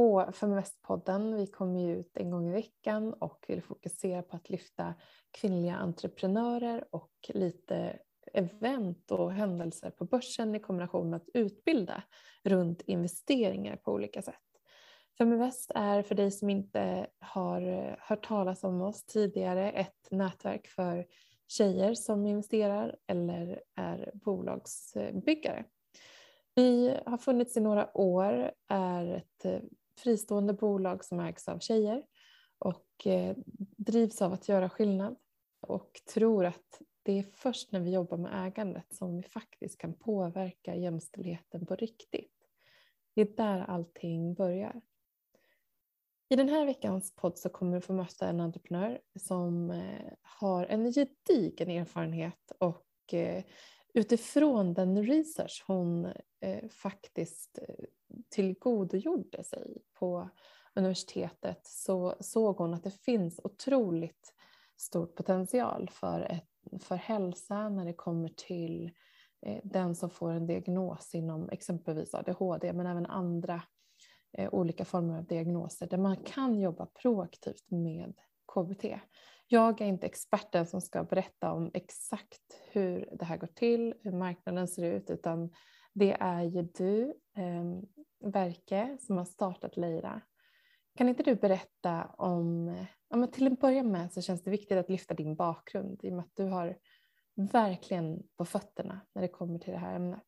på Feminvest-podden. Vi kommer ju ut en gång i veckan och vill fokusera på att lyfta kvinnliga entreprenörer och lite event och händelser på börsen i kombination med att utbilda runt investeringar på olika sätt. Feminvest är för dig som inte har eh, hört talas om oss tidigare ett nätverk för tjejer som investerar eller är bolagsbyggare. Vi har funnits i några år, är ett eh, fristående bolag som ägs av tjejer och eh, drivs av att göra skillnad och tror att det är först när vi jobbar med ägandet som vi faktiskt kan påverka jämställdheten på riktigt. Det är där allting börjar. I den här veckans podd så kommer du få möta en entreprenör som eh, har en gedigen erfarenhet och eh, utifrån den research hon eh, faktiskt eh, tillgodogjorde sig på universitetet så såg hon att det finns otroligt stor potential för, ett, för hälsa när det kommer till eh, den som får en diagnos inom exempelvis ADHD men även andra eh, olika former av diagnoser där man kan jobba proaktivt med KBT. Jag är inte experten som ska berätta om exakt hur det här går till, hur marknaden ser ut, utan det är ju du, eh, Verke, som har startat Leira. Kan inte du berätta om, ja, till en början med så känns det viktigt att lyfta din bakgrund i och med att du har verkligen på fötterna när det kommer till det här ämnet.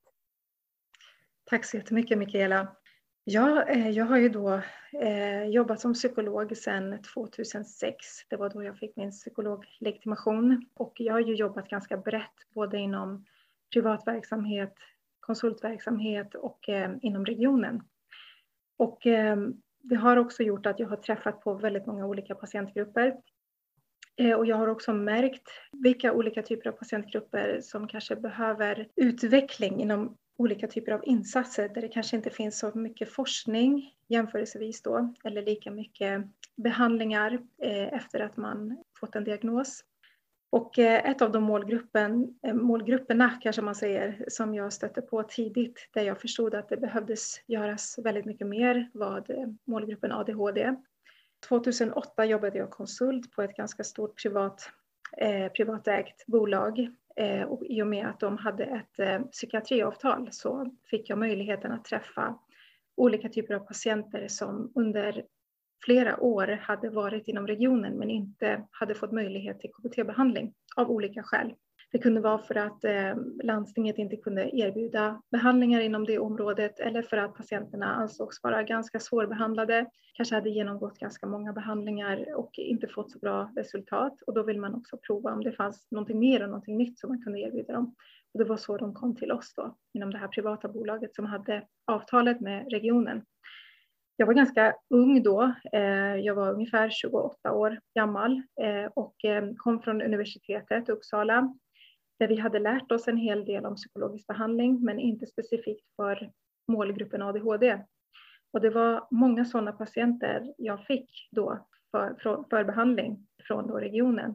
Tack så jättemycket Mikaela. Ja, eh, jag har ju då eh, jobbat som psykolog sedan 2006. Det var då jag fick min psykologlegitimation. Och jag har ju jobbat ganska brett, både inom privat verksamhet, konsultverksamhet och eh, inom regionen. Och eh, det har också gjort att jag har träffat på väldigt många olika patientgrupper. Eh, och jag har också märkt vilka olika typer av patientgrupper som kanske behöver utveckling inom olika typer av insatser där det kanske inte finns så mycket forskning jämförelsevis då, eller lika mycket behandlingar eh, efter att man fått en diagnos. Och eh, ett av de målgruppen, eh, målgrupperna kanske man säger som jag stötte på tidigt där jag förstod att det behövdes göras väldigt mycket mer var eh, målgruppen ADHD. 2008 jobbade jag konsult på ett ganska stort privat, eh, privatägt bolag Eh, och I och med att de hade ett eh, psykiatriavtal så fick jag möjligheten att träffa olika typer av patienter som under flera år hade varit inom regionen men inte hade fått möjlighet till KBT-behandling av olika skäl. Det kunde vara för att eh, landstinget inte kunde erbjuda behandlingar inom det området eller för att patienterna ansågs vara ganska svårbehandlade, kanske hade genomgått ganska många behandlingar och inte fått så bra resultat. Och då vill man också prova om det fanns någonting mer och någonting nytt som man kunde erbjuda dem. Och det var så de kom till oss då, inom det här privata bolaget som hade avtalet med regionen. Jag var ganska ung då. Eh, jag var ungefär 28 år gammal eh, och eh, kom från universitetet Uppsala där vi hade lärt oss en hel del om psykologisk behandling, men inte specifikt för målgruppen ADHD. Och det var många sådana patienter jag fick då för, för, för behandling från då regionen.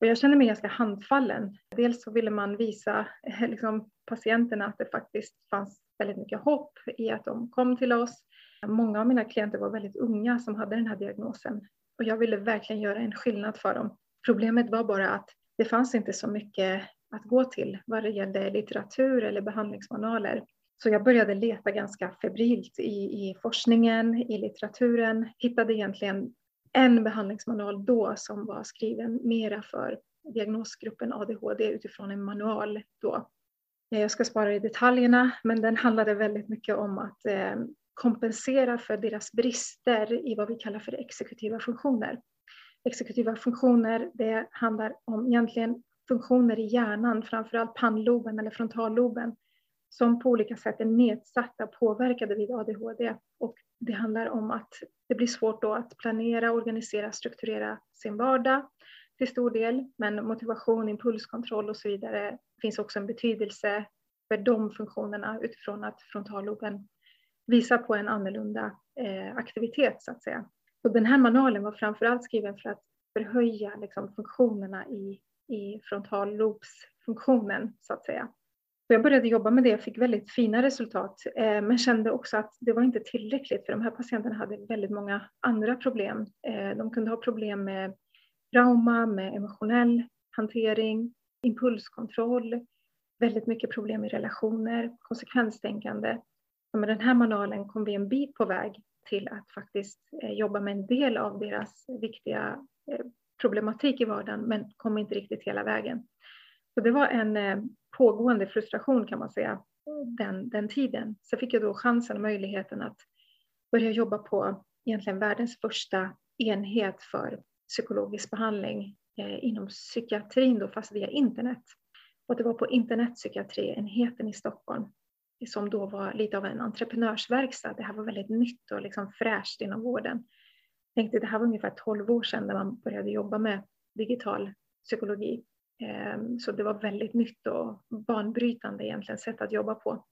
Och jag kände mig ganska handfallen. Dels så ville man visa eh, liksom, patienterna att det faktiskt fanns väldigt mycket hopp i att de kom till oss. Många av mina klienter var väldigt unga som hade den här diagnosen och jag ville verkligen göra en skillnad för dem. Problemet var bara att det fanns inte så mycket att gå till vad det gällde litteratur eller behandlingsmanualer. Så jag började leta ganska febrilt i, i forskningen, i litteraturen, hittade egentligen en behandlingsmanual då som var skriven mera för diagnosgruppen ADHD utifrån en manual då. Eh, jag ska spara i detaljerna, men den handlade väldigt mycket om att eh, kompensera för deras brister i vad vi kallar för exekutiva funktioner exekutiva funktioner, det handlar om egentligen funktioner i hjärnan, framförallt pannloben eller frontalloben, som på olika sätt är nedsatta, påverkade vid ADHD. Och det handlar om att det blir svårt då att planera, organisera, strukturera sin vardag till stor del, men motivation, impulskontroll och så vidare finns också en betydelse för de funktionerna utifrån att frontalloben visar på en annorlunda eh, aktivitet så att säga. Så den här manualen var framförallt skriven för att förhöja liksom, funktionerna i, i frontallobsfunktionen så att säga. Så jag började jobba med det och fick väldigt fina resultat, eh, men kände också att det var inte tillräckligt för de här patienterna hade väldigt många andra problem. Eh, de kunde ha problem med trauma, med emotionell hantering, impulskontroll, väldigt mycket problem i relationer, konsekvenstänkande. Så med den här manualen kom vi en bit på väg till att faktiskt eh, jobba med en del av deras viktiga eh, problematik i vardagen, men kom inte riktigt hela vägen. Så det var en eh, pågående frustration kan man säga, den, den tiden. Så fick jag då chansen och möjligheten att börja jobba på egentligen världens första enhet för psykologisk behandling inom psykiatrin då, fast via internet. Och det var på internetpsykiatrienheten i Stockholm som då var lite av en entreprenörsverkstad. Det här var väldigt nytt och liksom fräscht inom vården. Jag tänkte det här var ungefär 12 år sedan när man började jobba med digital psykologi. Ehm, så det var väldigt nytt och banbrytande egentligen sätt att jobba på.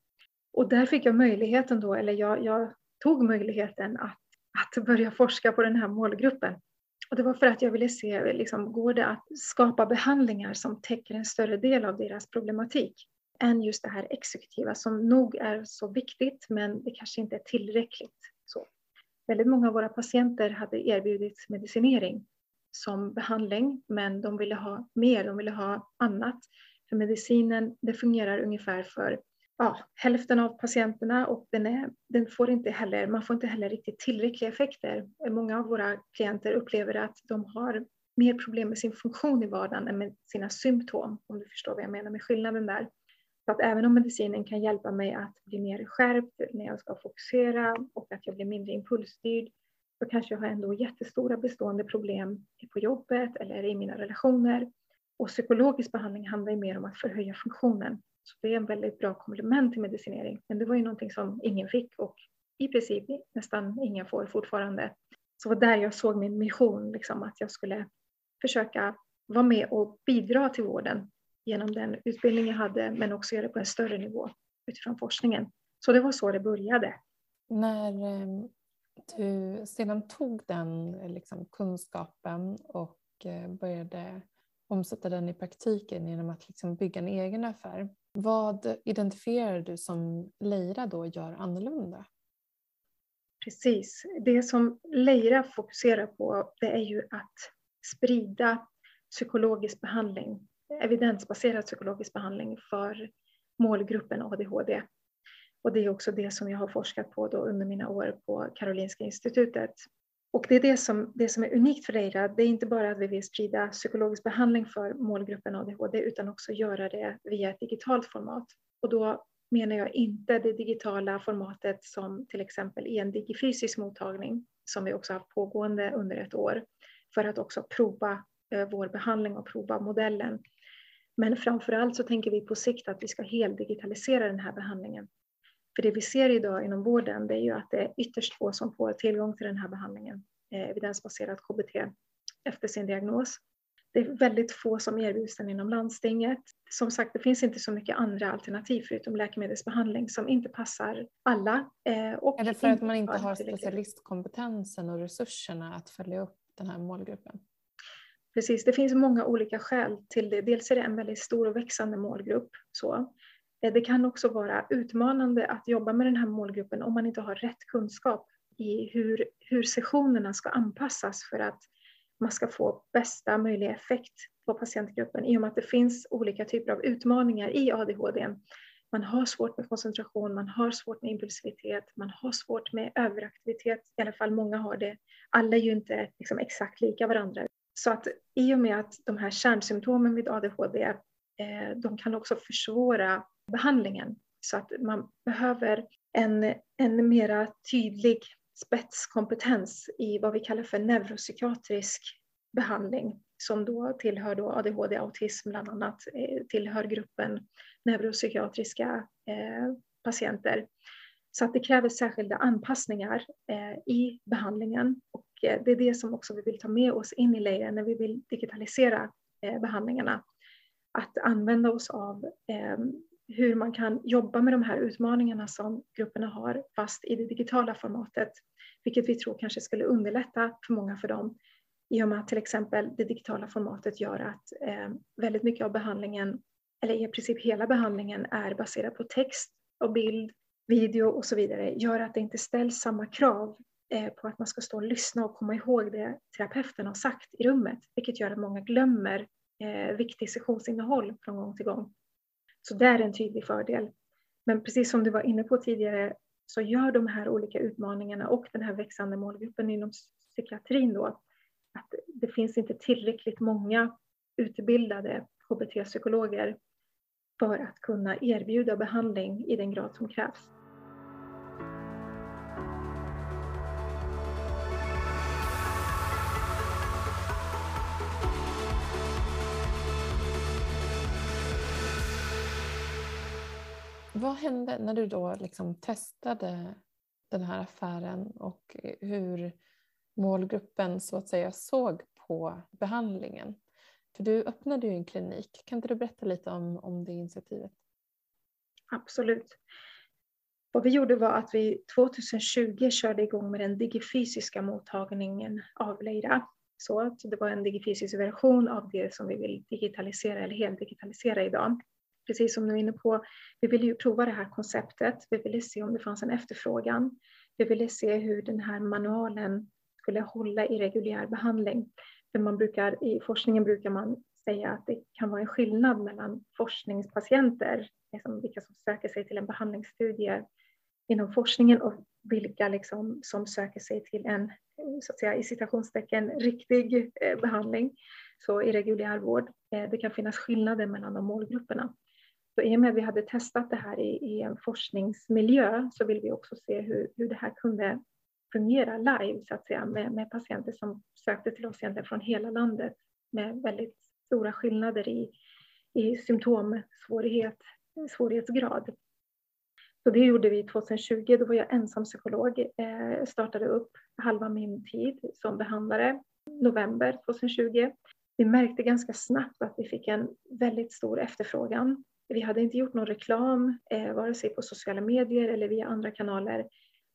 Och där fick jag möjligheten då, eller jag, jag tog möjligheten att, att börja forska på den här målgruppen. Och det var för att jag ville se, liksom, går det att skapa behandlingar som täcker en större del av deras problematik än just det här exekutiva som nog är så viktigt men det kanske inte är tillräckligt. Så. Väldigt många av våra patienter hade erbjudits medicinering som behandling, men de ville ha mer, de ville ha annat. För medicinen, det fungerar ungefär för ja, hälften av patienterna och den, är, den får inte heller, man får inte heller riktigt tillräckliga effekter. Många av våra klienter upplever att de har mer problem med sin funktion i vardagen än med sina symptom, om du förstår vad jag menar med skillnaden där. Så att även om medicinen kan hjälpa mig att bli mer skärpt när jag ska fokusera och att jag blir mindre impulsstyrd så kanske jag har ändå jättestora bestående problem på jobbet eller i mina relationer. Och psykologisk behandling handlar ju mer om att förhöja funktionen. Så det är en väldigt bra komplement till medicinering. Men det var ju någonting som ingen fick och i princip nästan ingen får fortfarande. Så det var där jag såg min mission, liksom, att jag skulle försöka vara med och bidra till vården genom den utbildning jag hade, men också göra det på en större nivå utifrån forskningen. Så det var så det började. När ehm, du sedan tog den liksom, kunskapen och eh, började omsätta den i praktiken genom att liksom bygga en egen affär. Vad identifierar du som Leira då gör annorlunda? Precis. Det som Leira fokuserar på det är ju att sprida psykologisk behandling, evidensbaserad psykologisk behandling för målgruppen ADHD. Och det är också det som jag har forskat på då under mina år på Karolinska institutet. Och det är det som, det som är unikt för Eira. det är inte bara att vi vill sprida psykologisk behandling för målgruppen ADHD utan också göra det via ett digitalt format. Och då menar jag inte det digitala formatet som till exempel i en digifysisk mottagning som vi också har pågående under ett år för att också prova eh, vår behandling och prova modellen. Men framför allt så tänker vi på sikt att vi ska helt digitalisera den här behandlingen för det vi ser idag inom vården det är ju att det är ytterst få som får tillgång till den här behandlingen, eh, evidensbaserat KBT, efter sin diagnos. Det är väldigt få som erbjuds den inom landstinget. Som sagt, det finns inte så mycket andra alternativ förutom läkemedelsbehandling som inte passar alla. Eh, och är det för att man inte har specialistkompetensen och resurserna att följa upp den här målgruppen? Precis, det finns många olika skäl till det. Dels är det en väldigt stor och växande målgrupp. Så. Eh, det kan också vara utmanande att jobba med den här målgruppen om man inte har rätt kunskap i hur, hur sessionerna ska anpassas för att man ska få bästa möjliga effekt på patientgruppen i och med att det finns olika typer av utmaningar i ADHD. Man har svårt med koncentration, man har svårt med impulsivitet, man har svårt med överaktivitet, i alla fall många har det. Alla är ju inte liksom exakt lika varandra. Så att i och med att de här kärnsymptomen vid ADHD, eh, de kan också försvåra behandlingen. Så att man behöver en, en mera tydlig spetskompetens i vad vi kallar för neuropsykiatrisk behandling som då tillhör då ADHD, autism bland annat, eh, tillhör gruppen neuropsykiatriska eh, patienter. Så att det kräver särskilda anpassningar eh, i behandlingen och Eh, det är det som också vi vill ta med oss in i Leira när vi vill digitalisera eh, behandlingarna. Att använda oss av eh, hur man kan jobba med de här utmaningarna som grupperna har fast i det digitala formatet, vilket vi tror kanske skulle underlätta för många för dem i och med att till exempel det digitala formatet gör att eh, väldigt mycket av behandlingen eller i princip hela behandlingen är baserad på text och bild, video och så vidare, gör att det inte ställs samma krav Eh, på att man ska stå och lyssna och komma ihåg det terapeuten har sagt i rummet, vilket gör att många glömmer eh, viktigt sessionsinnehåll från gång till gång. Så det är en tydlig fördel. Men precis som du var inne på tidigare så gör de här olika utmaningarna och den här växande målgruppen inom psykiatrin då att det finns inte tillräckligt många utbildade HBT-psykologer, för att kunna erbjuda behandling i den grad som krävs. Vad hände när du då liksom testade den här affären och hur målgruppen så att säga såg på behandlingen? För du öppnade ju en klinik. Kan inte du berätta lite om, om det initiativet? Absolut. Vad vi gjorde var att vi 2020 körde igång med den digifysiska mottagningen av Leira. Så att det var en digifysisk version av det som vi vill digitalisera eller helt digitalisera idag. Precis som du är inne på, vi ville ju prova det här konceptet. Vi ville se om det fanns en efterfrågan. Vi ville se hur den här manualen skulle hålla i reguljär behandling. För man brukar, I forskningen brukar man säga att det kan vara en skillnad mellan forskningspatienter, liksom vilka som söker sig till en behandlingsstudie inom forskningen och vilka liksom som söker sig till en, så att säga, i citationstecken, riktig eh, behandling, så i reguljär vård. Eh, det kan finnas skillnader mellan de målgrupperna. Så i och med att vi hade testat det här i, i en forskningsmiljö så vill vi också se hur, hur det här kunde fungera live så att säga med, med patienter som sökte till oss egentligen från hela landet med väldigt stora skillnader i, i symptomsvårighet, svårighetsgrad. Så det gjorde vi 2020. Då var jag ensam psykolog, eh, startade upp halva min tid som behandlare november 2020. Vi märkte ganska snabbt att vi fick en väldigt stor efterfrågan. Vi hade inte gjort någon reklam, eh, vare sig på sociala medier eller via andra kanaler.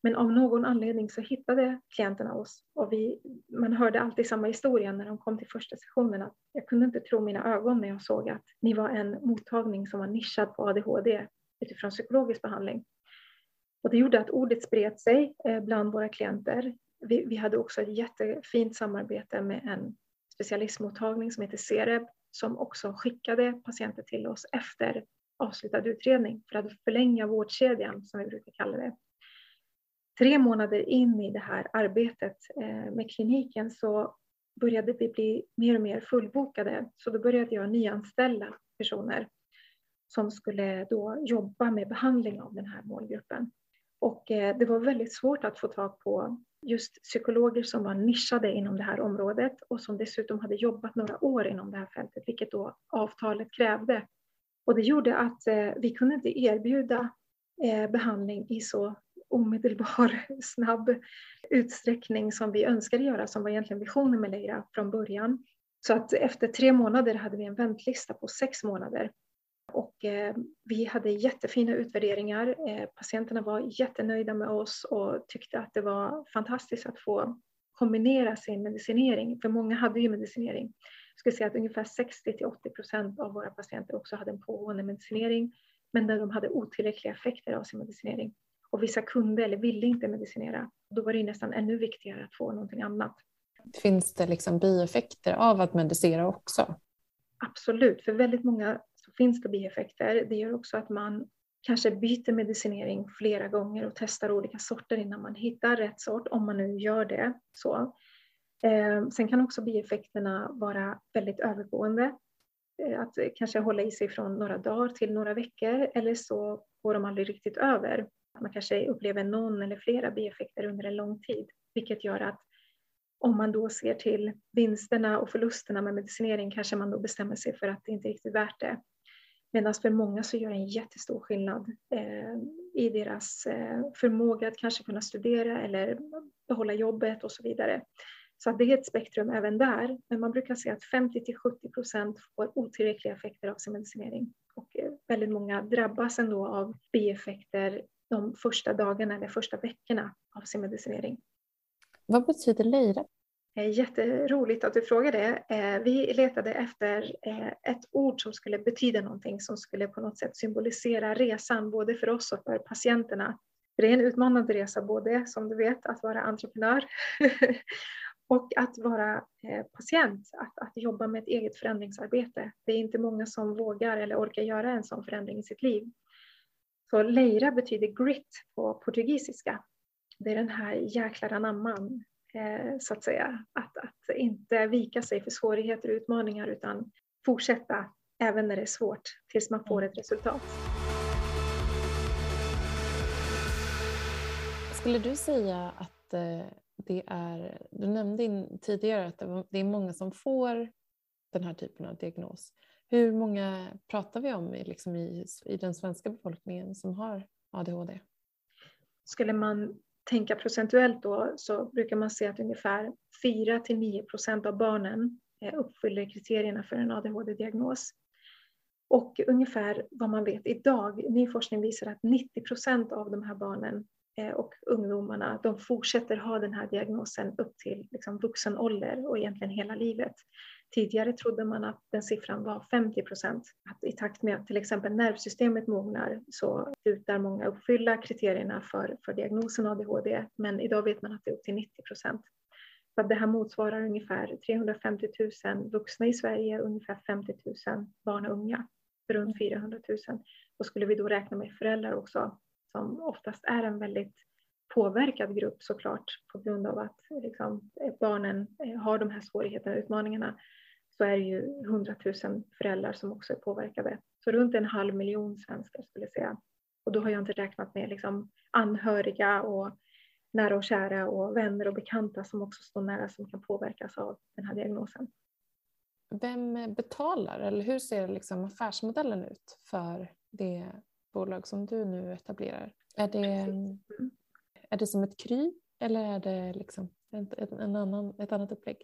Men av någon anledning så hittade klienterna oss och vi, man hörde alltid samma historia när de kom till första sessionen. Att jag kunde inte tro mina ögon när jag såg att ni var en mottagning som var nischad på ADHD utifrån psykologisk behandling. Och det gjorde att ordet spred sig eh, bland våra klienter. Vi, vi hade också ett jättefint samarbete med en specialistmottagning som heter Cereb som också skickade patienter till oss efter avslutad utredning för att förlänga vårdkedjan som vi brukar kalla det tre månader in i det här arbetet eh, med kliniken så började vi bli mer och mer fullbokade. Så då började jag nyanställa personer som skulle då jobba med behandling av den här målgruppen. Och eh, det var väldigt svårt att få tag på just psykologer som var nischade inom det här området och som dessutom hade jobbat några år inom det här fältet, vilket då avtalet krävde. Och det gjorde att eh, vi kunde inte erbjuda eh, behandling i så omedelbar, snabb utsträckning som vi önskade göra, som var egentligen visionen med Leira från början. Så att efter tre månader hade vi en väntlista på sex månader. Och eh, vi hade jättefina utvärderingar. Eh, patienterna var jättenöjda med oss och tyckte att det var fantastiskt att få kombinera sin medicinering, för många hade ju medicinering. Jag skulle säga att ungefär 60 till 80 procent av våra patienter också hade en pågående medicinering, men där de hade otillräckliga effekter av sin medicinering och vissa kunde eller ville inte medicinera. Då var det nästan ännu viktigare att få någonting annat. Finns det liksom bieffekter av att medicera också? Absolut, för väldigt många finns det bieffekter. Det gör också att man kanske byter medicinering flera gånger och testar olika sorter innan man hittar rätt sort, om man nu gör det. Så. Eh, sen kan också bieffekterna vara väldigt övergående. Eh, att kanske hålla i sig från några dagar till några veckor eller så går de aldrig riktigt över man kanske upplever någon eller flera bieffekter under en lång tid, vilket gör att om man då ser till vinsterna och förlusterna med medicinering kanske man då bestämmer sig för att det inte är riktigt värt det. Medan för många så gör det en jättestor skillnad eh, i deras eh, förmåga att kanske kunna studera eller behålla jobbet och så vidare. Så det är ett spektrum även där. Men man brukar säga att 50 till 70 procent får otillräckliga effekter av sin medicinering. Och eh, väldigt många drabbas ändå av bieffekter de första dagarna eller första veckorna av sin medicinering. Vad betyder Leira? Eh, jätteroligt att du frågade. Eh, vi letade efter eh, ett ord som skulle betyda någonting som skulle på något sätt symbolisera resan både för oss och för patienterna. Det är en utmanande resa både som du vet att vara entreprenör och att vara patient, att, att jobba med ett eget förändringsarbete. Det är inte många som vågar eller orkar göra en sån förändring i sitt liv. Så leira betyder grit på portugisiska. Det är den här jäklar anamman, så att säga. Att, att inte vika sig för svårigheter och utmaningar utan fortsätta även när det är svårt tills man får ett resultat. Skulle du säga att eh, det är, du nämnde tidigare att det är många som får den här typen av diagnos. Hur många pratar vi om liksom i, i den svenska befolkningen som har ADHD? Skulle man tänka procentuellt då så brukar man se att ungefär 4 till 9 procent av barnen eh, uppfyller kriterierna för en ADHD-diagnos. Och ungefär vad man vet idag, ny forskning visar att 90 procent av de här barnen eh, och ungdomarna, de fortsätter ha den här diagnosen upp till liksom vuxen ålder och egentligen hela livet. Tidigare trodde man att den siffran var 50 procent. I takt med att till exempel nervsystemet mognar så slutar många uppfylla kriterierna för, för diagnosen ADHD. Men idag vet man att det är upp till 90 procent. Så det här motsvarar ungefär 350 000 vuxna i Sverige, ungefär 50 000 barn och unga, runt 400 000. Och skulle vi då räkna med föräldrar också, som oftast är en väldigt påverkad grupp såklart på grund av att liksom, barnen har de här svårigheterna och utmaningarna så är det ju hundratusen föräldrar som också är påverkade. Så runt en halv miljon svenskar skulle jag säga. Och då har jag inte räknat med liksom anhöriga och nära och kära och vänner och bekanta som också står nära som kan påverkas av den här diagnosen. Vem betalar eller hur ser liksom affärsmodellen ut för det bolag som du nu etablerar? Är det, mm är det som ett Kry eller är det liksom en, en annan, ett annat upplägg?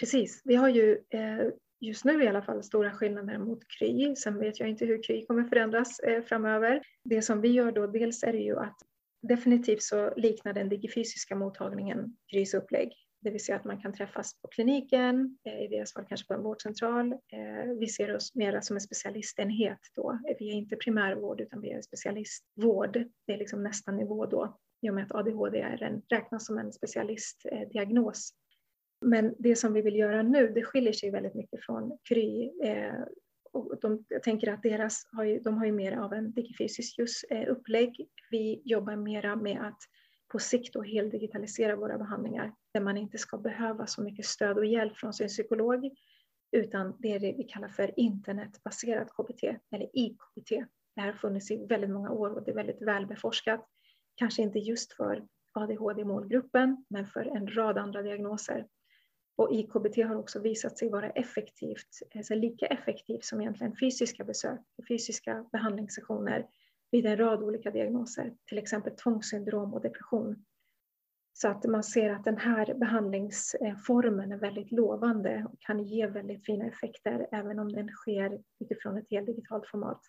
Precis, vi har ju eh, just nu i alla fall stora skillnader mot Kry. Sen vet jag inte hur Kry kommer förändras eh, framöver. Det som vi gör då, dels är det ju att definitivt så liknar den digifysiska mottagningen Krys upplägg. Det vill säga att man kan träffas på kliniken, eh, i deras fall kanske på en vårdcentral. Eh, vi ser oss mera som en specialistenhet då. Vi är inte primärvård utan vi är specialistvård. Det är liksom nästa nivå då i och med att ADHD är en, räknas som en specialistdiagnos. Eh, Men det som vi vill göra nu, det skiljer sig väldigt mycket från Kry. Och de, jag tänker att deras har ju, de har ju mer av en digifysisk upplägg. Vi jobbar mera med att på sikt då heldigitalisera våra behandlingar där man inte ska behöva så mycket stöd och hjälp från sin psykolog utan det är det vi kallar för internetbaserat KBT eller IKBT. Det här har funnits i väldigt många år och det är väldigt välbeforskat. Kanske inte just för ADHD-målgruppen men för en rad andra diagnoser. Och IKBT har också visat sig vara effektivt, alltså lika effektivt som egentligen fysiska besök, fysiska behandlingssessioner vid en rad olika diagnoser, till exempel tvångssyndrom och depression. Så att man ser att den här behandlingsformen är väldigt lovande och kan ge väldigt fina effekter även om den sker utifrån ett helt digitalt format.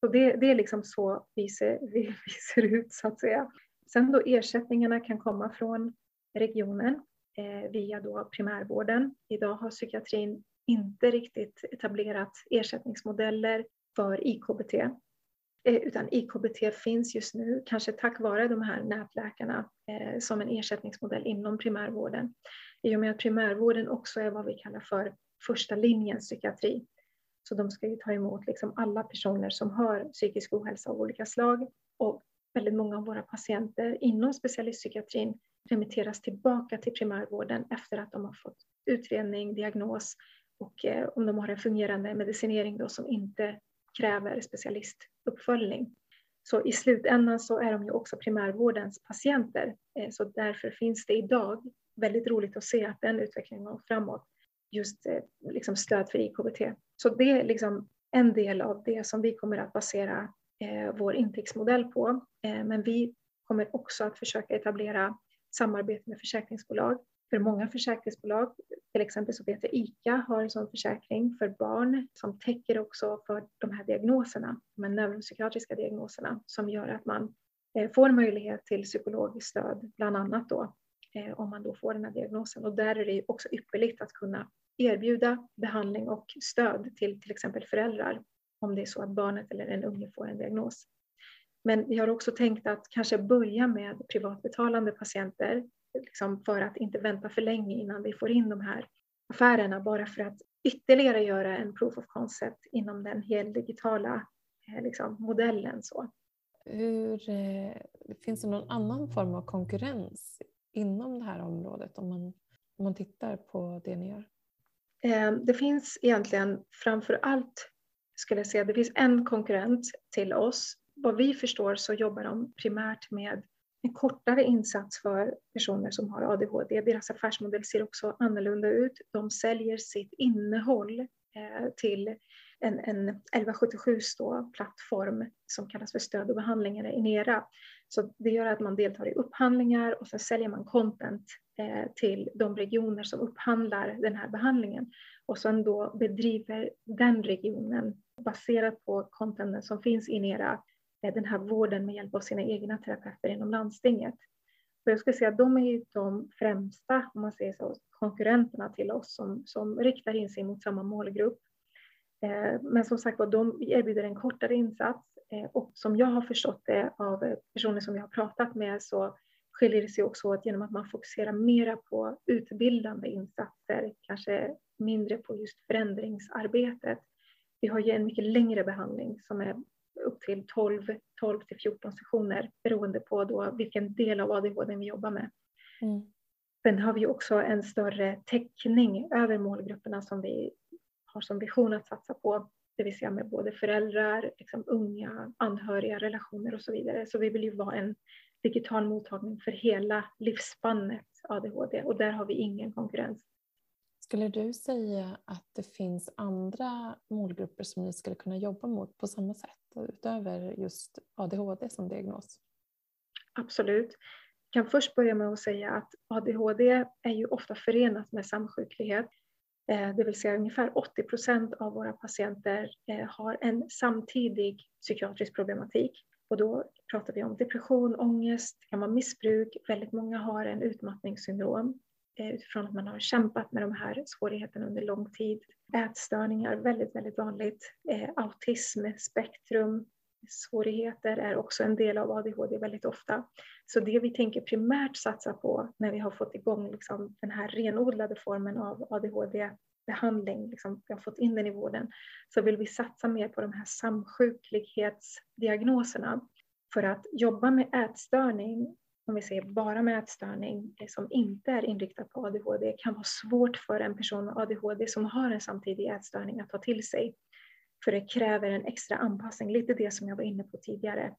Så det, det är liksom så vi ser, vi, vi ser ut så att säga. Sen då ersättningarna kan komma från regionen Eh, via då primärvården. Idag har psykiatrin inte riktigt etablerat ersättningsmodeller för IKBT. Eh, utan IKBT finns just nu, kanske tack vare de här nätläkarna, eh, som en ersättningsmodell inom primärvården. I och med att primärvården också är vad vi kallar för första linjens psykiatri. Så de ska ju ta emot liksom alla personer som har psykisk ohälsa av olika slag. Och väldigt många av våra patienter inom specialistpsykiatrin remitteras tillbaka till primärvården efter att de har fått utredning, diagnos och eh, om de har en fungerande medicinering då som inte kräver specialistuppföljning. Så i slutändan så är de ju också primärvårdens patienter. Eh, så därför finns det idag väldigt roligt att se att den utvecklingen går framåt. Just eh, liksom stöd för IKBT. Så det är liksom en del av det som vi kommer att basera eh, vår intäktsmodell på. Men vi kommer också att försöka etablera samarbete med försäkringsbolag. För många försäkringsbolag, till exempel så vet jag ICA har en sån försäkring för barn som täcker också för de här diagnoserna, de här neuropsykiatriska diagnoserna som gör att man eh, får möjlighet till psykologiskt stöd, bland annat då eh, om man då får den här diagnosen. Och där är det också ypperligt att kunna erbjuda behandling och stöd till till exempel föräldrar om det är så att barnet eller en unge får en diagnos. Men vi har också tänkt att kanske börja med privatbetalande patienter liksom för att inte vänta för länge innan vi får in de här affärerna bara för att ytterligare göra en proof of concept inom den heldigitala eh, liksom, modellen. Så. Hur, eh, finns det någon annan form av konkurrens inom det här området om man, om man tittar på det ni gör? Eh, det finns egentligen framför allt, skulle jag säga, det finns en konkurrent till oss. Vad vi förstår så jobbar de primärt med en kortare insats för personer som har ADHD. Deras affärsmodell ser också annorlunda ut. De säljer sitt innehåll eh, till en, en 1177 plattform som kallas för stöd och behandlingar i Inera. Så det gör att man deltar i upphandlingar och sen säljer man content eh, till de regioner som upphandlar den här behandlingen och sen då bedriver den regionen baserat på contenten som finns i Inera Eh, den här vården med hjälp av sina egna terapeuter inom landstinget. Så jag skulle säga att de är ju de främsta, om man säger så, konkurrenterna till oss som, som riktar in sig mot samma målgrupp. Eh, men som sagt de erbjuder en kortare insats eh, och som jag har förstått det av personer som jag har pratat med så skiljer det sig också åt genom att man fokuserar mera på utbildande insatser, kanske mindre på just förändringsarbetet. Vi har ju en mycket längre behandling som är till 12, 12 till 14 sessioner beroende på då vilken del av ADHD vi jobbar med. Mm. Sen har vi också en större täckning över målgrupperna som vi har som vision att satsa på, det vill säga med både föräldrar, liksom unga, anhöriga, relationer och så vidare. Så vi vill ju vara en digital mottagning för hela livsspannet ADHD och där har vi ingen konkurrens. Skulle du säga att det finns andra målgrupper som ni skulle kunna jobba mot på samma sätt utöver just ADHD som diagnos? Absolut. Jag kan först börja med att säga att ADHD är ju ofta förenat med samsjuklighet. Eh, det vill säga ungefär 80 procent av våra patienter eh, har en samtidig psykiatrisk problematik. Och då pratar vi om depression, ångest, det kan vara missbruk. Väldigt många har en utmattningssyndrom. Eh, utifrån att man har kämpat med de här svårigheterna under lång tid. Ätstörningar, väldigt, väldigt vanligt. Eh, autism, spektrum, svårigheter är också en del av ADHD väldigt ofta. Så det vi tänker primärt satsa på när vi har fått igång liksom den här renodlade formen av ADHD-behandling, liksom vi har fått in den i vården, så vill vi satsa mer på de här samsjuklighetsdiagnoserna. För att jobba med ätstörning om vi ser bara med ätstörning eh, som inte är inriktad på ADHD kan vara svårt för en person med ADHD som har en samtidig ätstörning att ta till sig. För det kräver en extra anpassning, lite det som jag var inne på tidigare.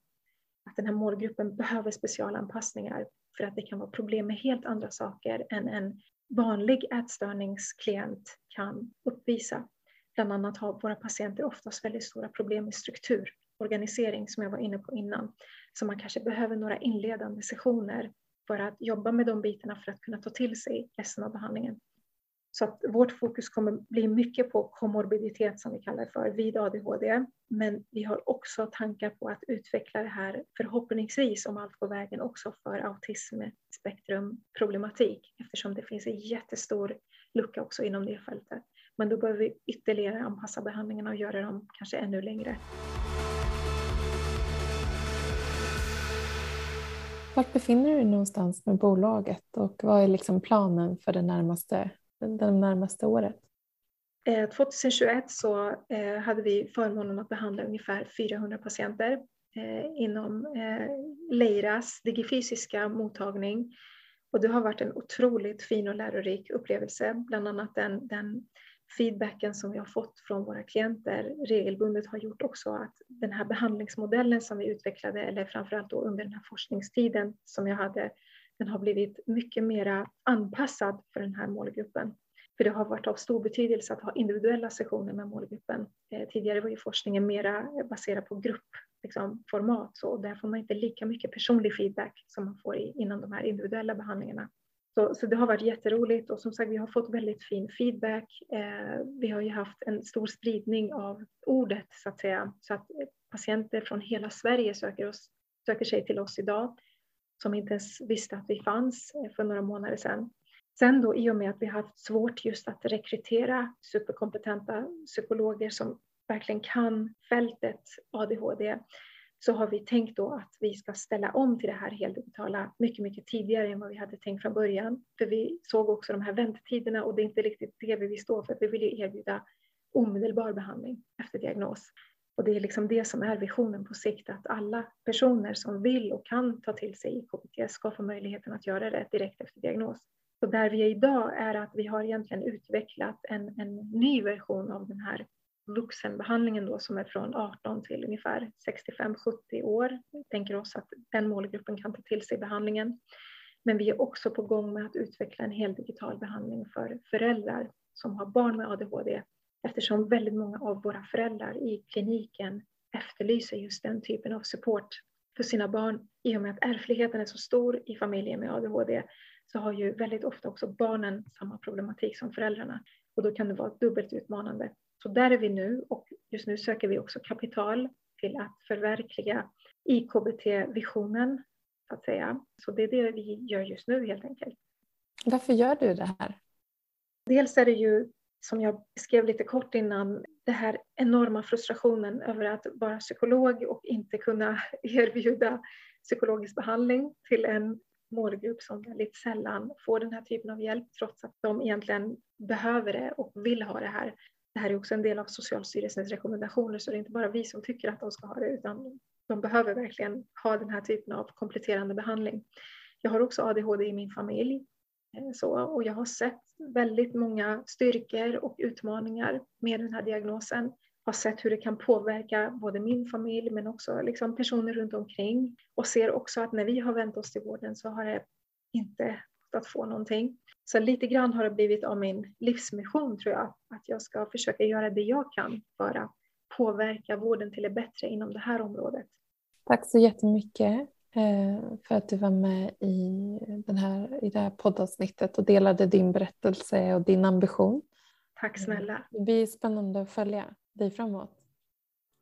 Att den här målgruppen behöver specialanpassningar för att det kan vara problem med helt andra saker än en vanlig ätstörningsklient kan uppvisa. Bland annat har våra patienter oftast väldigt stora problem med struktur, organisering som jag var inne på innan. Så man kanske behöver några inledande sessioner för att jobba med de bitarna för att kunna ta till sig resten av behandlingen. Så att vårt fokus kommer bli mycket på komorbiditet som vi kallar det för vid ADHD. Men vi har också tankar på att utveckla det här förhoppningsvis om allt går vägen också för autismspektrumproblematik eftersom det finns en jättestor lucka också inom det fältet. Men då behöver vi ytterligare anpassa behandlingarna och göra dem kanske ännu längre. Vart befinner du dig någonstans med bolaget och vad är liksom planen för det närmaste, det närmaste året? Eh, 2021 så eh, hade vi förmånen att behandla ungefär 400 patienter eh, inom Leiras digifysiska mottagning. Och det har varit en otroligt fin och lärorik upplevelse, bland annat den, den feedbacken som vi har fått från våra klienter regelbundet har gjort också att den här behandlingsmodellen som vi utvecklade, eller framförallt då under den här forskningstiden som jag hade, den har blivit mycket mera anpassad för den här målgruppen. För det har varit av stor betydelse att ha individuella sessioner med målgruppen. Eh, tidigare var ju forskningen mera baserad på gruppformat, liksom, så där får man inte lika mycket personlig feedback som man får i, inom de här individuella behandlingarna. Så, så, det har varit jätteroligt och som sagt vi har fått väldigt fin feedback. Eh, vi har ju haft en stor spridning av ordet så att säga så att eh, patienter från hela Sverige söker, oss, söker sig till oss idag. som inte ens visste att vi fanns eh, för några månader sedan. Sen då i och med att vi har haft svårt just att rekrytera superkompetenta psykologer som verkligen kan fältet ADHD så har vi tänkt då att vi ska ställa om till det här heldigitala mycket, mycket tidigare än vad vi hade tänkt från början. För vi såg också de här väntetiderna och det är inte riktigt det vi vill stå för. Vi vill ju erbjuda omedelbar behandling efter diagnos. Och det är liksom det som är visionen på sikt, att alla personer som vill och kan ta till sig KBT ska få möjligheten att göra det direkt efter diagnos. Så där vi är idag är att vi har egentligen utvecklat en, en ny version av den här vuxenbehandlingen då som är från 18 till ungefär 65-70 år. Vi tänker oss att den målgruppen kan ta till sig behandlingen. Men vi är också på gång med att utveckla en hel digital behandling för föräldrar som har barn med ADHD eftersom väldigt många av våra föräldrar i kliniken efterlyser just den typen av support för sina barn. I och med att ärftligheten är så stor i familjer med ADHD så har ju väldigt ofta också barnen samma problematik som föräldrarna och då kan det vara dubbelt utmanande. Så där är vi nu och just nu söker vi också kapital till att förverkliga IKBT-visionen, så att säga. Så det är det vi gör just nu helt enkelt. Varför gör du det här? Dels är det ju, som jag skrev lite kort innan, det här enorma frustrationen över att vara psykolog och inte kunna erbjuda psykologisk behandling till en målgrupp som väldigt sällan får den här typen av hjälp trots att de egentligen behöver det och vill ha det här. Det här är också en del av Socialstyrelsens rekommendationer så det är inte bara vi som tycker att de ska ha det utan de behöver verkligen ha den här typen av kompletterande behandling. Jag har också ADHD i min familj eh, så, och jag har sett väldigt många styrkor och utmaningar med den här diagnosen. Har sett hur det kan påverka både min familj men också liksom personer runt omkring och ser också att när vi har vänt oss till vården så har det inte att få någonting. Så lite grann har det blivit av min livsmission tror jag, att jag ska försöka göra det jag kan för att påverka vården till det bättre inom det här området. Tack så jättemycket eh, för att du var med i, den här, i det här poddavsnittet och delade din berättelse och din ambition. Tack snälla. Det blir spännande att följa dig framåt.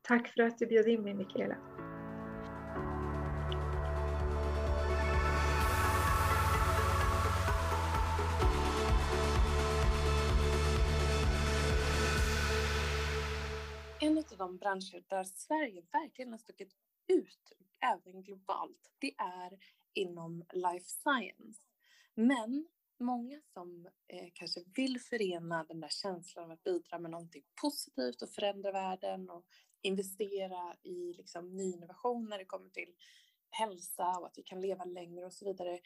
Tack för att du bjöd in mig Mikaela. En av de branscher där Sverige verkligen har stuckit ut, även globalt, det är inom life science. Men många som eh, kanske vill förena den där känslan av att bidra med någonting positivt och förändra världen och investera i liksom, ny innovation när det kommer till hälsa och att vi kan leva längre och så vidare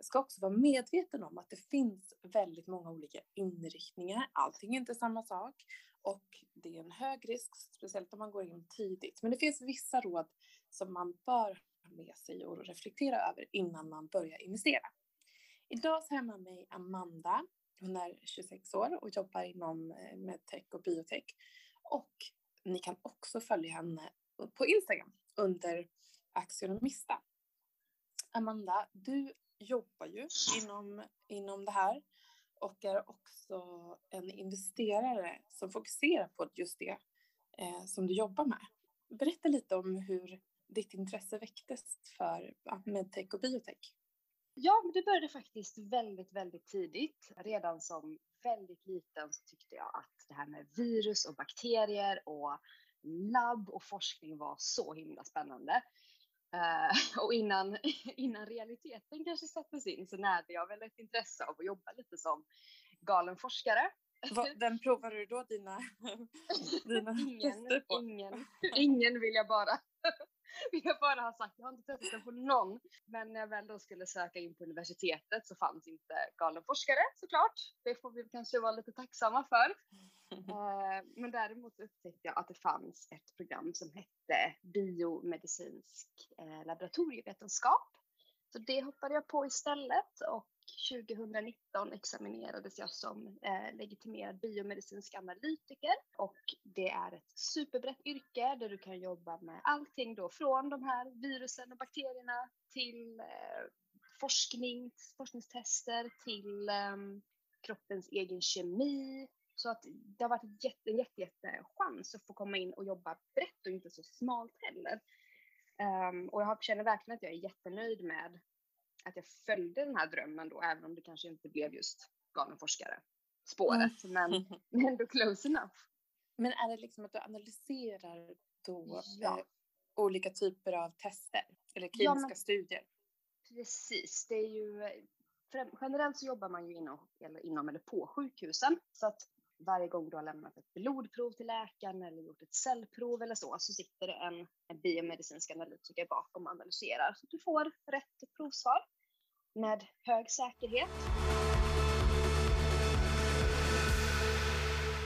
ska också vara medveten om att det finns väldigt många olika inriktningar. Allting är inte samma sak och det är en hög risk, speciellt om man går in tidigt. Men det finns vissa råd som man bör ha med sig och reflektera över innan man börjar investera. Idag så har jag med mig Amanda. Hon är 26 år och jobbar inom eh, medtech och biotech. Och ni kan också följa henne på Instagram under Axionomista. Amanda, du jobbar ju inom, inom det här och är också en investerare som fokuserar på just det eh, som du jobbar med. Berätta lite om hur ditt intresse väcktes för medtech och biotech. Ja, det började faktiskt väldigt, väldigt tidigt. Redan som väldigt liten så tyckte jag att det här med virus och bakterier och labb och forskning var så himla spännande. Uh, och innan, innan realiteten kanske sattes in så närde jag väl ett intresse av att jobba lite som galen forskare. vem provade du då dina, dina ingen, på? Ingen, ingen vill jag bara vill jag bara ha sagt. Jag har inte testat den på någon. Men när jag väl då skulle söka in på universitetet så fanns inte galen forskare såklart. Det får vi kanske vara lite tacksamma för. Mm. Eh, men däremot upptäckte jag att det fanns ett program som hette biomedicinsk eh, laboratorievetenskap. Så det hoppade jag på istället och 2019 examinerades jag som eh, legitimerad biomedicinsk analytiker och det är ett superbrett yrke där du kan jobba med allting då från de här virusen och bakterierna till forskning, forskningstester till ehm, kroppens egen kemi, så att det har varit en jätte, jätte, jätte chans att få komma in och jobba brett och inte så smalt heller. Um, och jag känner verkligen att jag är jättenöjd med att jag följde den här drömmen då, även om det kanske inte blev just galen forskare spåret, mm. men, men ändå close enough. Men är det liksom att du analyserar då ja. eh, olika typer av tester eller kliniska ja, men, studier? Precis, det är ju generellt så jobbar man ju inom eller, inom eller på sjukhusen så att varje gång du har lämnat ett blodprov till läkaren eller gjort ett cellprov eller så, så sitter det en, en biomedicinsk analytiker bakom och analyserar så att du får rätt provsvar med hög säkerhet.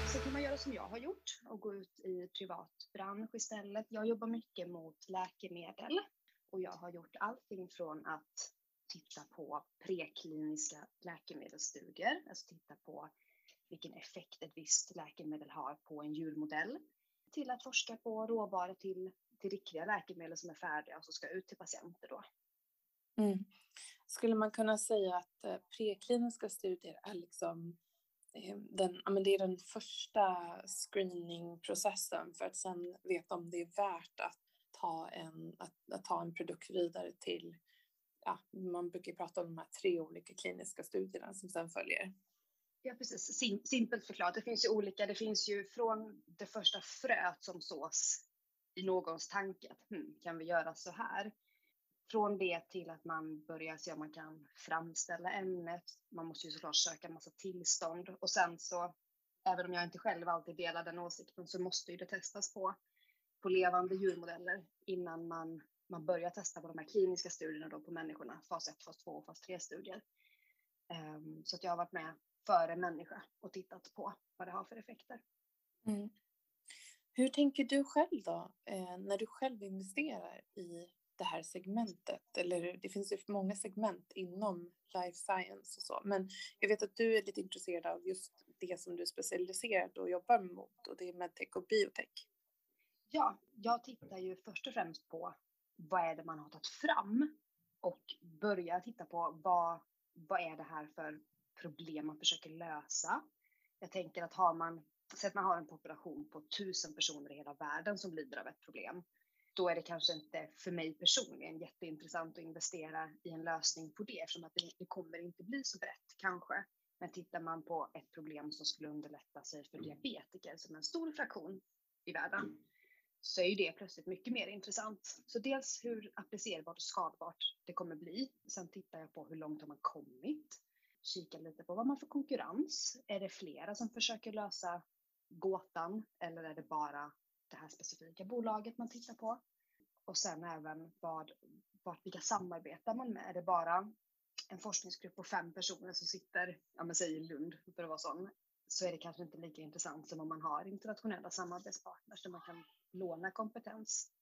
Så kan man göra som jag har gjort och gå ut i privat bransch istället. Jag jobbar mycket mot läkemedel och jag har gjort allting från att titta på prekliniska läkemedelsstudier, alltså titta på vilken effekt ett visst läkemedel har på en djurmodell, till att forska på råvaror till, till riktiga läkemedel som är färdiga och som ska ut till patienter då. Mm. Skulle man kunna säga att eh, prekliniska studier är liksom eh, den, men det är den första screeningprocessen för att sen veta om det är värt att ta en, att, att ta en produkt vidare till, ja, man brukar prata om de här tre olika kliniska studierna som sen följer. Ja, precis. Sim simpelt förklarat. Det finns ju olika. Det finns ju från det första fröet som sås i någons tanke att hm, kan vi göra så här? Från det till att man börjar se om man kan framställa ämnet. Man måste ju såklart söka en massa tillstånd och sen så, även om jag inte själv alltid delar den åsikten, så måste ju det testas på, på levande djurmodeller innan man, man börjar testa på de här kliniska studierna då på människorna, fas 1, fas 2 och fas 3 studier. Um, ehm, så att jag har varit med för en människa och tittat på vad det har för effekter. Mm. Hur tänker du själv då, eh, när du själv investerar i det här segmentet? Eller det finns ju många segment inom life science och så, men jag vet att du är lite intresserad av just det som du är specialiserad och jobbar mot och det är medtech och biotech. Ja, jag tittar ju först och främst på vad är det man har tagit fram och börjar titta på vad, vad är det här för problem man försöker lösa. Jag tänker att har man, så att man har en population på tusen personer i hela världen som lider av ett problem, då är det kanske inte för mig personligen jätteintressant att investera i en lösning på det eftersom att det, det kommer inte bli så brett kanske. Men tittar man på ett problem som skulle underlätta sig för diabetiker som en stor fraktion i världen så är ju det plötsligt mycket mer intressant. Så dels hur applicerbart och skadbart det kommer bli. Sen tittar jag på hur långt har man kommit? Kika lite på vad man får konkurrens. Är det flera som försöker lösa gåtan eller är det bara det här specifika bolaget man tittar på? Och sen även vad, vad, vilka samarbetar man med? Är det bara en forskningsgrupp på fem personer som sitter, ja men säg i Lund för att vara sån, så är det kanske inte lika intressant som om man har internationella samarbetspartners där man kan låna kompetens.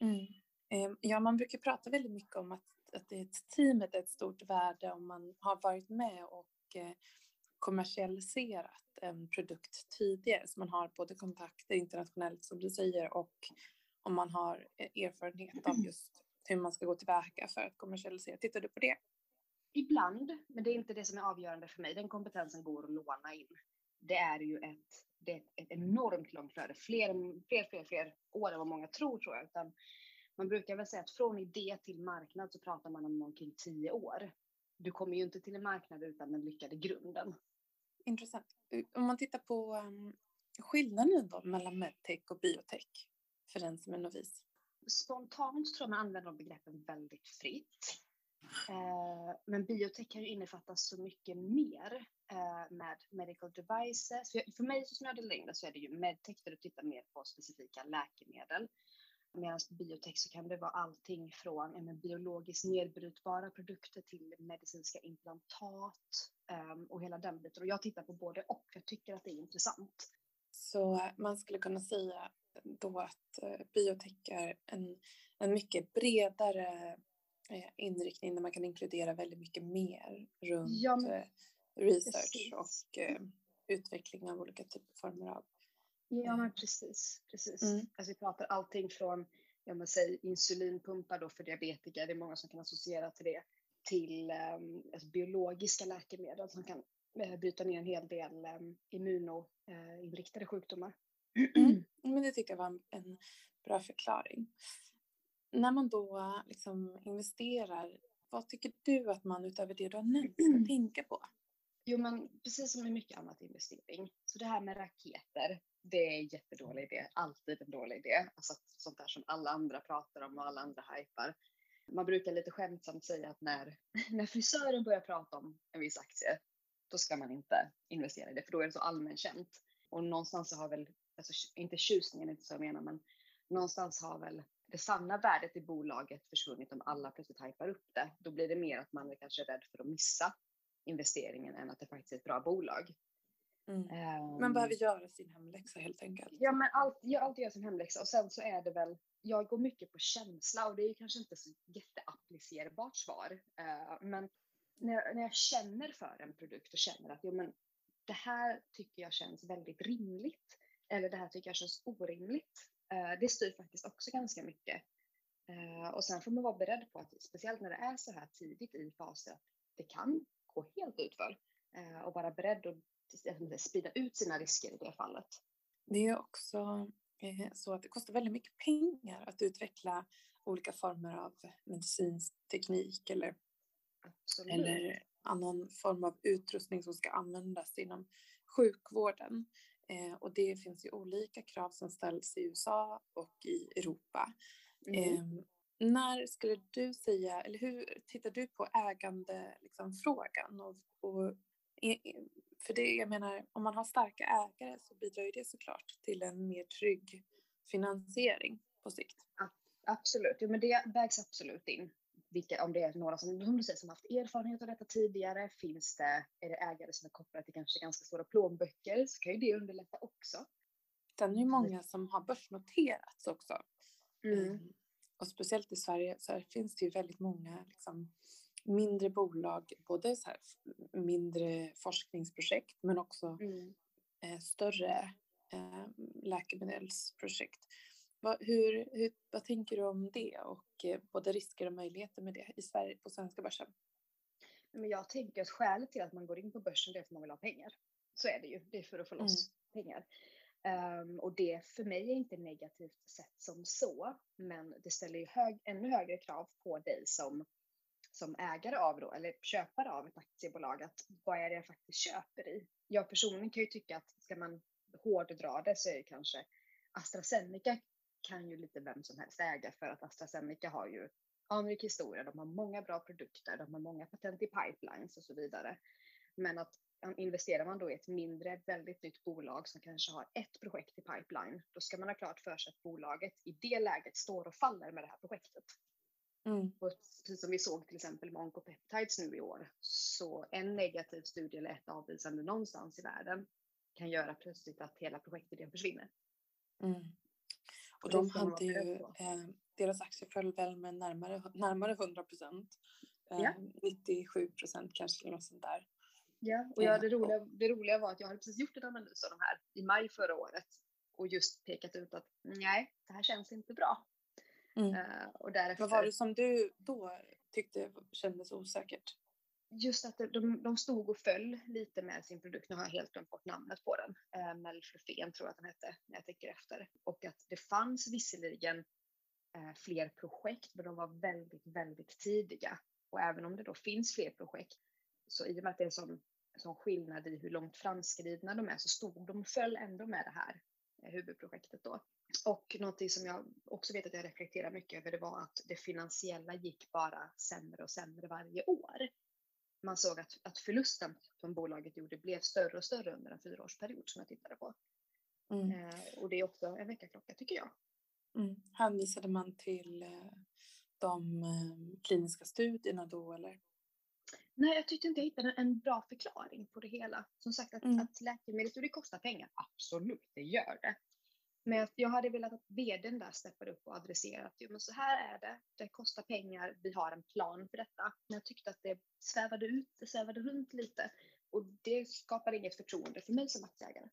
Mm. Ehm, ja, man brukar prata väldigt mycket om att att det är ett teamet är ett stort värde om man har varit med och eh, kommersialiserat en produkt tidigare så man har både kontakter internationellt som du säger och om man har eh, erfarenhet av just hur man ska gå tillväga för att kommersialisera. Tittar du på det? Ibland, men det är inte det som är avgörande för mig. Den kompetensen går att låna in. Det är ju ett, det är ett enormt långt flöde, fler, fler, fler, fler år än vad många tror tror jag. Utan man brukar väl säga att från idé till marknad så pratar man om omkring tio år. Du kommer ju inte till en marknad utan den lyckade grunden. Intressant. Om man tittar på um, skillnaden då mellan medtech och biotech för den som är novis? Spontant tror jag man använder de begreppen väldigt fritt. Eh, men biotech kan ju innefatta så mycket mer eh, med medical devices. För, för mig som jag det så är det ju medtech där du tittar mer på specifika läkemedel. Medan biotech så kan det vara allting från ja, biologiskt nedbrytbara produkter till medicinska implantat um, och hela den biten. Och jag tittar på både och. Jag tycker att det är intressant. Så man skulle kunna säga då att uh, biotech är en, en mycket bredare uh, inriktning där man kan inkludera väldigt mycket mer runt ja, men, uh, research precis. och utveckling av olika typer former av Ja, men precis. precis. Mm. Alltså, vi pratar allting från ja, men säg, insulinpumpar då för diabetiker, det är många som kan associera till det, till um, alltså, biologiska läkemedel som kan uh, bryta ner en hel del um, immunoinriktade uh, sjukdomar. Mm. Men det tycker jag var en, en bra förklaring. När man då liksom investerar vad tycker du att man utöver det du har nämnt ska tänka på? Jo, men precis som med mycket annat investering. Så det här med raketer, det är en jättedålig idé. Alltid en dålig idé. Alltså sånt där som alla andra pratar om och alla andra hypar. Man brukar lite skämtsamt säga att när, när frisören börjar prata om en viss aktie, då ska man inte investera i det, för då är det så allmänkänt. Och någonstans så har väl, alltså inte tjusningen, inte så jag menar, men någonstans har väl det sanna värdet i bolaget försvunnit om alla plötsligt hypar upp det. Då blir det mer att man är kanske rädd för att missa investeringen än att det faktiskt är ett bra bolag. Mm. Um, man behöver göra sin hemläxa helt enkelt. Ja, men allt, jag alltid gör sin hemläxa och sen så är det väl, jag går mycket på känsla och det är kanske inte så jätteapplicerbart svar. Uh, men när jag, när jag känner för en produkt och känner att jo, men det här tycker jag känns väldigt rimligt eller det här tycker jag känns orimligt. Uh, det styr faktiskt också ganska mycket. Uh, och sen får man vara beredd på att speciellt när det är så här tidigt i fasen att det kan gå helt utför och vara beredd att sprida ut sina risker i det fallet. Det är också så att det kostar väldigt mycket pengar att utveckla olika former av medicinsk teknik eller Absolut. eller annan form av utrustning som ska användas inom sjukvården. Eh, och det finns ju olika krav som ställs i USA och i Europa. Mm. Eh, när skulle du säga, eller hur tittar du på ägandefrågan? Liksom, och, och, för det, jag menar, om man har starka ägare så bidrar ju det såklart till en mer trygg finansiering på sikt. Absolut, ja, men det vägs absolut in vilka, om det är några som, som du säger, som haft erfarenhet av detta tidigare, finns det, är det ägare som är kopplade till kanske ganska stora plånböcker så kan ju det underlätta också. Sen är det många som har börsnoterats också. Mm. Och speciellt i Sverige så finns det ju väldigt många liksom, mindre bolag, både så här, mindre forskningsprojekt men också mm. eh, större eh, läkemedelsprojekt vad, hur, hur, vad tänker du om det och eh, både risker och möjligheter med det i Sverige på svenska börsen? Men jag tänker att skälet till att man går in på börsen det är för att man vill ha pengar. Så är det ju. Det är för att få loss mm. pengar. Um, och det för mig är inte negativt sett som så, men det ställer ju hög, ännu högre krav på dig som, som ägare av då, eller köpare av ett aktiebolag, att vad är det jag faktiskt köper i? Jag personligen kan ju tycka att ska man hårddra det så är det kanske AstraZeneca kan ju lite vem som helst äga för att AstraZeneca har ju anrik historia, de har många bra produkter, de har många patent i pipelines och så vidare. Men att investerar man då i ett mindre, väldigt nytt bolag som kanske har ett projekt i pipeline, då ska man ha klart för sig att bolaget i det läget står och faller med det här projektet. Mm. Och precis som vi såg till exempel med Oncopeptides nu i år, så en negativ studie eller ett avvisande någonstans i världen kan göra plötsligt att hela projektet försvinner. Mm. Och de hade ju, eh, deras aktier föll väl med närmare, närmare 100 procent. Eh, ja. 97 procent kanske eller något sånt där. Ja, och jag, det, roliga, det roliga var att jag hade precis gjort en analys av de här i maj förra året och just pekat ut att nej, det här känns inte bra. Mm. Uh, och därefter... Vad var det som du då tyckte kändes osäkert? just att de, de stod och föll lite med sin produkt. Nu har jag helt glömt bort namnet på den. Eh, Melflufen tror jag att den hette när jag tänker efter. Och att det fanns visserligen eh, fler projekt, men de var väldigt, väldigt tidiga. Och även om det då finns fler projekt, så i och med att det är sån, sån skillnad i hur långt framskridna de är, så stod de föll ändå med det här eh, huvudprojektet då. Och någonting som jag också vet att jag reflekterar mycket över, det var att det finansiella gick bara sämre och sämre varje år man såg att, att förlusten som bolaget gjorde blev större och större under en fyraårsperiod som jag tittade på. Mm. Eh, och det är också en väckarklocka tycker jag. Mm. Hänvisade man till eh, de eh, kliniska studierna då eller? Nej, jag tyckte inte jag hittade en bra förklaring på det hela. Som sagt att, mm. att läkemedelsstudier kostar pengar, absolut, det gör det. Men jag hade velat att vdn där steppade upp och adresserade att jo, men så här är det, det kostar pengar, vi har en plan för detta. Men jag tyckte att det svävade ut, det svävade runt lite och det skapade inget förtroende för mig som aktieägare.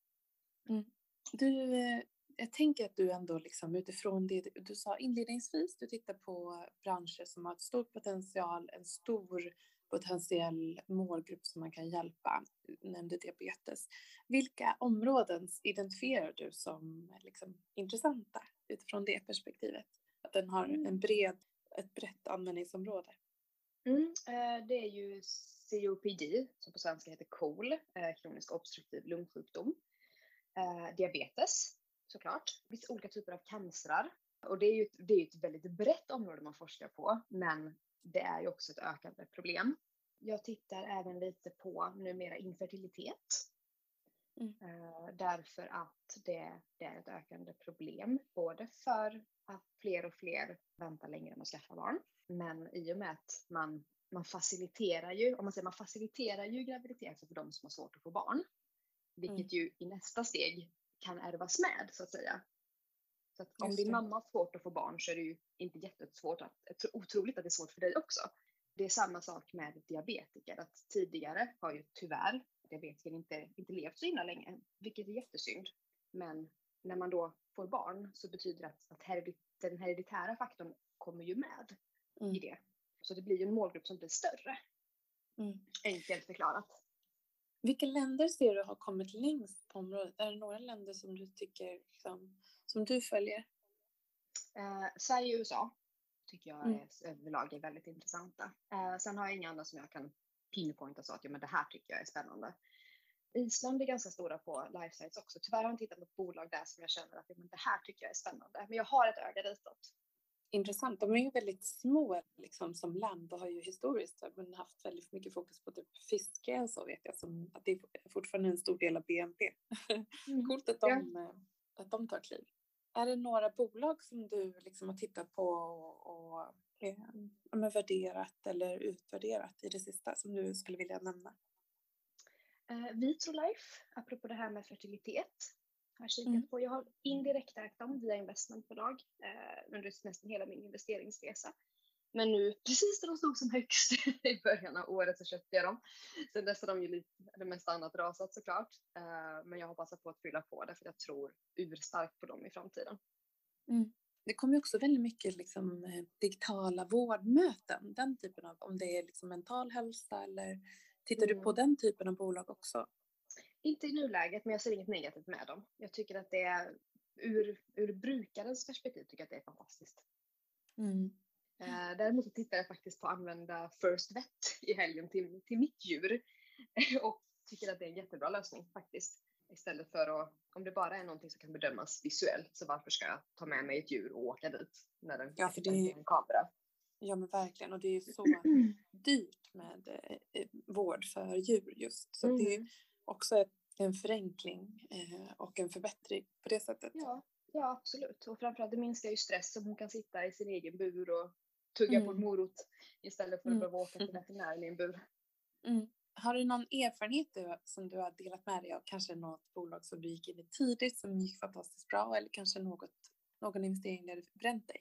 Mm. Du, eh, jag tänker att du ändå liksom utifrån det du sa inledningsvis, du tittar på branscher som har ett stor potential, en stor potentiell målgrupp som man kan hjälpa, nämnde diabetes. Vilka områden identifierar du som liksom intressanta utifrån det perspektivet? Att den har mm. en bred, ett brett användningsområde? Mm, det är ju COPD, som på svenska heter KOL, kronisk obstruktiv lungsjukdom. Diabetes, såklart. Vissa olika typer av cancrar. Och det är ju ett, det är ett väldigt brett område man forskar på, men det är ju också ett ökande problem. Jag tittar även lite på numera infertilitet. Mm. Uh, därför att det, det, är ett ökande problem, både för att fler och fler väntar längre med att skaffa barn, men i och med att man, man faciliterar ju, om man säger man faciliterar ju graviditeter för de som har svårt att få barn, vilket mm. ju i nästa steg kan ärvas med så att säga. Så att om din mamma har svårt att få barn så är det ju inte jättesvårt, att, otroligt att det är svårt för dig också. Det är samma sak med diabetiker, att tidigare har ju tyvärr diabetiker inte, inte levt så himla länge, vilket är jättesynd. Men när man då får barn så betyder det att, att heredit, den hereditära faktorn kommer ju med mm. i det. Så det blir ju en målgrupp som blir större. Mm. Enkelt förklarat. Vilka länder ser du har kommit längst på området? Är det några länder som du tycker liksom, som du följer? Eh, Sverige och USA tycker jag mm. är, överlag är väldigt intressanta. Eh, sen har jag inga andra som jag kan pinpointa så att ja, men det här tycker jag är spännande. Island är ganska stora på life science också. Tyvärr har jag inte hittat något bolag där som jag känner att ja, men det här tycker jag är spännande. Men jag har ett öga ditåt. Intressant. De är ju väldigt små liksom, som land och har ju historiskt men haft väldigt mycket fokus på typ fiske och så vet jag. Som, att det är fortfarande en stor del av BNP. Mm. Coolt att de, ja. att de tar kliv. Är det några bolag som du liksom har tittat på och, och eh, värderat eller utvärderat i det sista som du skulle vilja nämna? Eh, Vitrolife, apropå det här med fertilitet, har kikat mm. på. Jag har indirekt ägt dem via investmentbolag eh, under nästan hela min investeringsresa. Men nu, precis när de stod som högst i början av året så köpte jag dem. Sen dess har de ju lite, det mesta annat rasat såklart. Eh, men jag har passat på att fylla på det för jag tror urstarkt på dem i framtiden. Mm. Det kommer också väldigt mycket liksom, eh, digitala vårdmöten, den typen av, om det är liksom mental hälsa eller tittar mm. du på den typen av bolag också? Inte i nuläget, men jag ser inget negativt med dem. Jag tycker att det är ur, ur brukarens perspektiv tycker jag att det är fantastiskt. Mm. Eh, däremot tittar jag faktiskt på att använda First Vet i helgen till, till mitt djur och tycker att det är en jättebra lösning faktiskt. Istället för att, om det bara är någonting som kan bedömas visuellt, så varför ska jag ta med mig ett djur och åka dit när den ja, för det är en kamera? Ja men verkligen och det är så dyrt med eh, vård för djur just. Så mm. det är också ett, en förenkling eh, och en förbättring på det sättet. Ja, ja absolut och framförallt det minskar ju stress om hon kan sitta i sin egen bur och tugga mm. på en morot istället för att mm. behöva åka till veterinären i en bur. Mm. Har du någon erfarenhet du, som du har delat med dig av? Kanske något bolag som du gick in i tidigt som gick fantastiskt bra eller kanske något, någon investering där du bränt dig?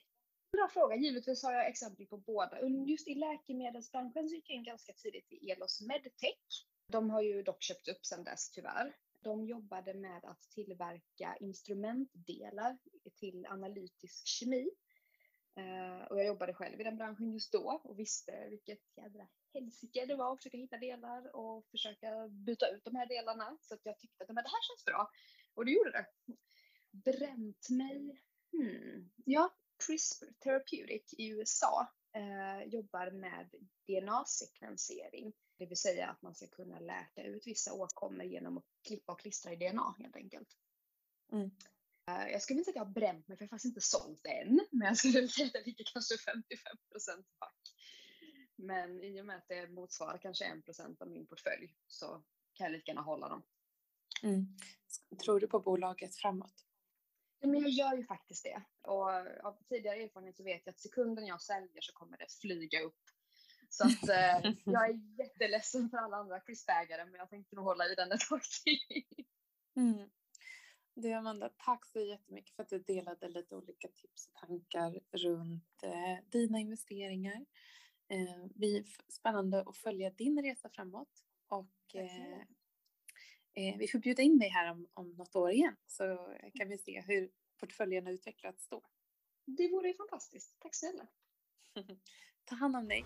Bra fråga. Givetvis har jag exempel på båda. Just i läkemedelsbranschen så gick jag in ganska tidigt i Elos Medtech. De har ju dock köpt upp sedan dess tyvärr. De jobbade med att tillverka instrumentdelar till analytisk kemi. Uh, och jag jobbade själv i den branschen just då och visste vilket jädra helsike det var att försöka hitta delar och försöka byta ut de här delarna. Så att jag tyckte att men det här känns bra. Och det gjorde det. Bränt mig? Hmm. Ja, CRISPR Therapeutic i USA uh, jobbar med DNA-sekvensering. Det vill säga att man ska kunna läka ut vissa åkommor genom att klippa och klistra i DNA helt enkelt. Mm. Eh, jag skulle inte säga att jag har bränt mig för jag har faktiskt inte sålt än. Men jag skulle säga att det ligger kanske 55 procent back. Men i och med att det motsvarar kanske 1 procent av min portfölj så kan jag lika gärna hålla dem. Mm. Tror du på bolaget framåt? Ja, men jag gör ju faktiskt det. Och av tidigare erfarenhet så vet jag att sekunden jag säljer så kommer det flyga upp. Så att eh, jag är jätteledsen för alla andra kristägare men jag tänkte nog hålla i den ett tag till. Mm. Du Amanda, tack så jättemycket för att du delade lite olika tips och tankar runt eh, dina investeringar. Eh, det är spännande att följa din resa framåt och eh, eh, vi får bjuda in dig här om, om något år igen så kan vi se hur portföljen har utvecklats då. Det vore fantastiskt. Tack snälla. Ta hand om dig.